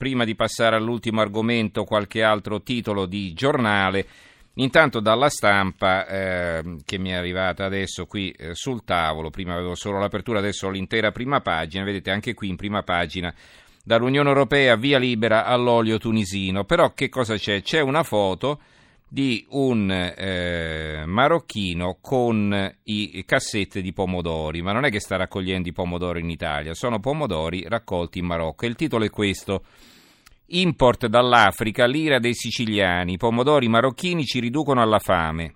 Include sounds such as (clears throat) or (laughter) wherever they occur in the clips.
prima di passare all'ultimo argomento qualche altro titolo di giornale. Intanto dalla stampa eh, che mi è arrivata adesso qui eh, sul tavolo, prima avevo solo l'apertura, adesso ho l'intera prima pagina, vedete anche qui in prima pagina dall'Unione Europea via libera all'olio tunisino, però che cosa c'è? C'è una foto di un eh, marocchino con i cassette di pomodori, ma non è che sta raccogliendo i pomodori in Italia, sono pomodori raccolti in Marocco. Il titolo è questo. Import dall'Africa, l'ira dei siciliani, i pomodori marocchini ci riducono alla fame.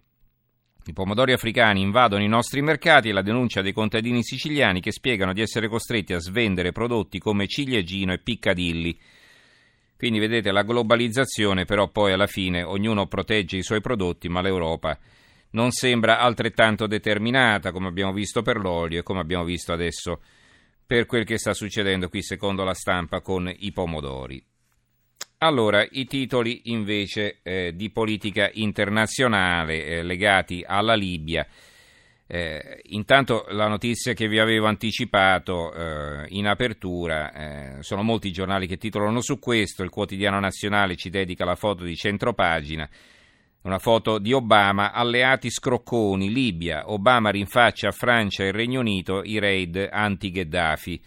I pomodori africani invadono i nostri mercati e la denuncia dei contadini siciliani che spiegano di essere costretti a svendere prodotti come ciliegino e piccadilli. Quindi vedete la globalizzazione, però poi alla fine ognuno protegge i suoi prodotti, ma l'Europa non sembra altrettanto determinata, come abbiamo visto per l'olio e come abbiamo visto adesso per quel che sta succedendo qui secondo la stampa con i pomodori. Allora, i titoli invece eh, di politica internazionale eh, legati alla Libia. Eh, intanto la notizia che vi avevo anticipato eh, in apertura, eh, sono molti giornali che titolano su questo, il quotidiano nazionale ci dedica la foto di centropagina, una foto di Obama, alleati scrocconi, Libia, Obama rinfaccia a Francia e Regno Unito i raid anti-Gheddafi.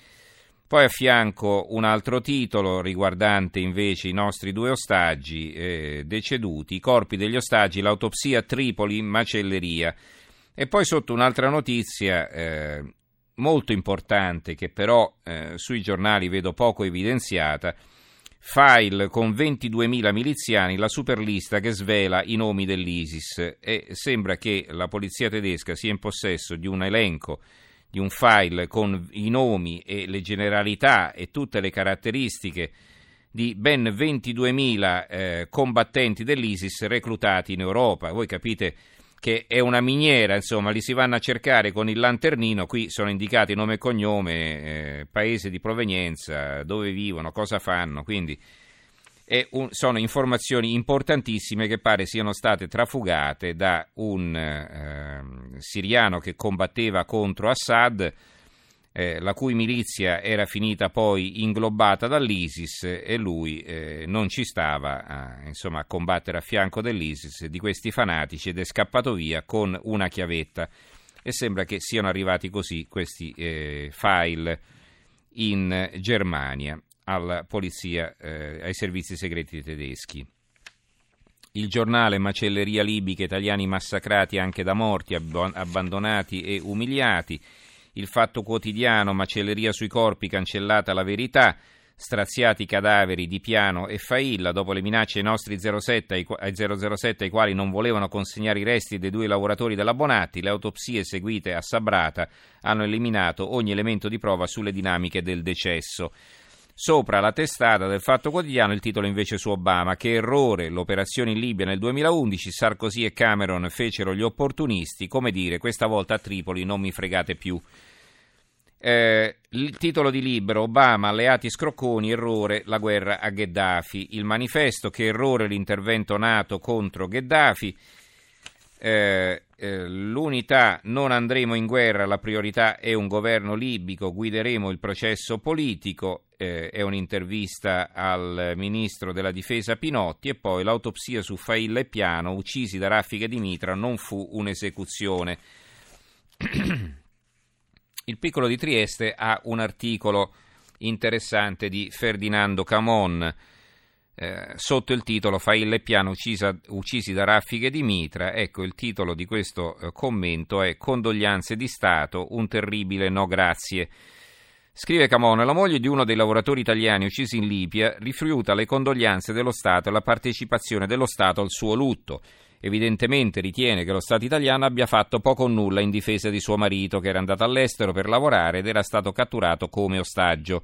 Poi a fianco un altro titolo riguardante invece i nostri due ostaggi eh, deceduti, i corpi degli ostaggi, l'autopsia Tripoli, macelleria. E poi sotto un'altra notizia eh, molto importante che però eh, sui giornali vedo poco evidenziata, file con 22.000 miliziani, la superlista che svela i nomi dell'ISIS e sembra che la polizia tedesca sia in possesso di un elenco di un file con i nomi e le generalità e tutte le caratteristiche di ben 22.000 eh, combattenti dell'ISIS reclutati in Europa. Voi capite che è una miniera, insomma, li si vanno a cercare con il lanternino, qui sono indicati nome e cognome, eh, paese di provenienza, dove vivono, cosa fanno, quindi un, sono informazioni importantissime che pare siano state trafugate da un eh, siriano che combatteva contro Assad, eh, la cui milizia era finita poi inglobata dall'ISIS e lui eh, non ci stava a, insomma, a combattere a fianco dell'ISIS, di questi fanatici ed è scappato via con una chiavetta e sembra che siano arrivati così questi eh, file in Germania alla polizia, eh, ai servizi segreti tedeschi. Il giornale Macelleria libica, italiani massacrati anche da morti, abbandonati e umiliati il fatto quotidiano, macelleria sui corpi, cancellata la verità, straziati cadaveri di Piano e Failla dopo le minacce ai nostri 07, ai 007 ai quali non volevano consegnare i resti dei due lavoratori della Bonatti, le autopsie eseguite a Sabrata hanno eliminato ogni elemento di prova sulle dinamiche del decesso. Sopra la testata del Fatto Quotidiano il titolo invece su Obama, che errore l'operazione in Libia nel 2011, Sarkozy e Cameron fecero gli opportunisti, come dire questa volta a Tripoli non mi fregate più. Eh, il titolo di libro Obama, alleati scrocconi, errore, la guerra a Gheddafi. Il manifesto che errore l'intervento NATO contro Gheddafi. Eh, eh, l'unità, non andremo in guerra, la priorità è un governo libico, guideremo il processo politico, eh, è un'intervista al ministro della difesa Pinotti e poi l'autopsia su Failla e Piano, uccisi da raffiche di mitra, non fu un'esecuzione. (clears throat) Il piccolo di Trieste ha un articolo interessante di Ferdinando Camon eh, sotto il titolo Failla e Piano uccisa, uccisi da raffiche di mitra. Ecco, il titolo di questo eh, commento è Condoglianze di Stato, un terribile no grazie. Scrive Camon, la moglie di uno dei lavoratori italiani uccisi in Libia rifiuta le condoglianze dello Stato e la partecipazione dello Stato al suo lutto evidentemente ritiene che lo Stato italiano abbia fatto poco o nulla in difesa di suo marito che era andato all'estero per lavorare ed era stato catturato come ostaggio.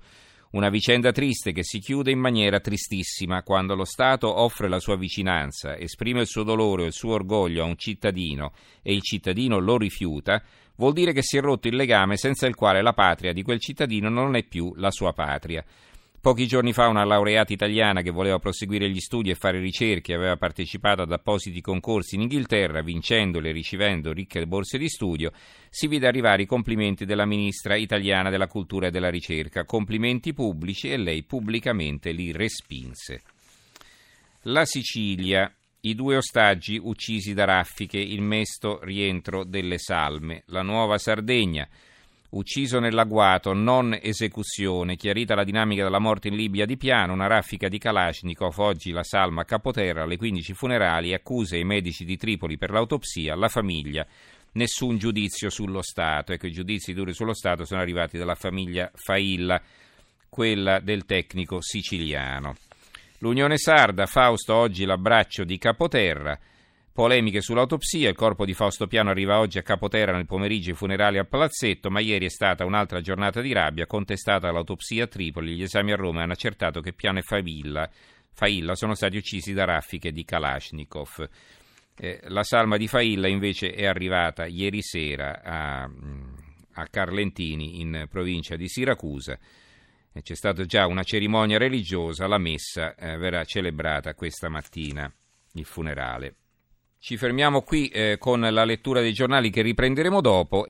Una vicenda triste che si chiude in maniera tristissima quando lo Stato offre la sua vicinanza, esprime il suo dolore o il suo orgoglio a un cittadino e il cittadino lo rifiuta, vuol dire che si è rotto il legame senza il quale la patria di quel cittadino non è più la sua patria. Pochi giorni fa una laureata italiana che voleva proseguire gli studi e fare ricerche aveva partecipato ad appositi concorsi in Inghilterra, vincendoli e ricevendo ricche borse di studio, si vide arrivare i complimenti della ministra italiana della cultura e della ricerca, complimenti pubblici e lei pubblicamente li respinse. La Sicilia, i due ostaggi uccisi da raffiche, il mesto rientro delle salme, la nuova Sardegna, ucciso nell'agguato, non esecuzione, chiarita la dinamica della morte in Libia di Piano, una raffica di Kalashnikov, oggi la salma a Capoterra, alle 15 funerali, accuse ai medici di Tripoli per l'autopsia, la famiglia, nessun giudizio sullo Stato. Ecco, i giudizi duri sullo Stato sono arrivati dalla famiglia Failla, quella del tecnico siciliano. L'Unione Sarda, Fausto oggi l'abbraccio di Capoterra, Polemiche sull'autopsia, il corpo di Fausto Piano arriva oggi a Capoterra nel pomeriggio i funerali al palazzetto, ma ieri è stata un'altra giornata di rabbia, contestata l'autopsia a Tripoli, gli esami a Roma hanno accertato che Piano e Failla, Failla sono stati uccisi da raffiche di Kalashnikov. Eh, la salma di Failla invece è arrivata ieri sera a, a Carlentini in provincia di Siracusa. C'è stata già una cerimonia religiosa, la messa eh, verrà celebrata questa mattina, il funerale. Ci fermiamo qui eh, con la lettura dei giornali che riprenderemo dopo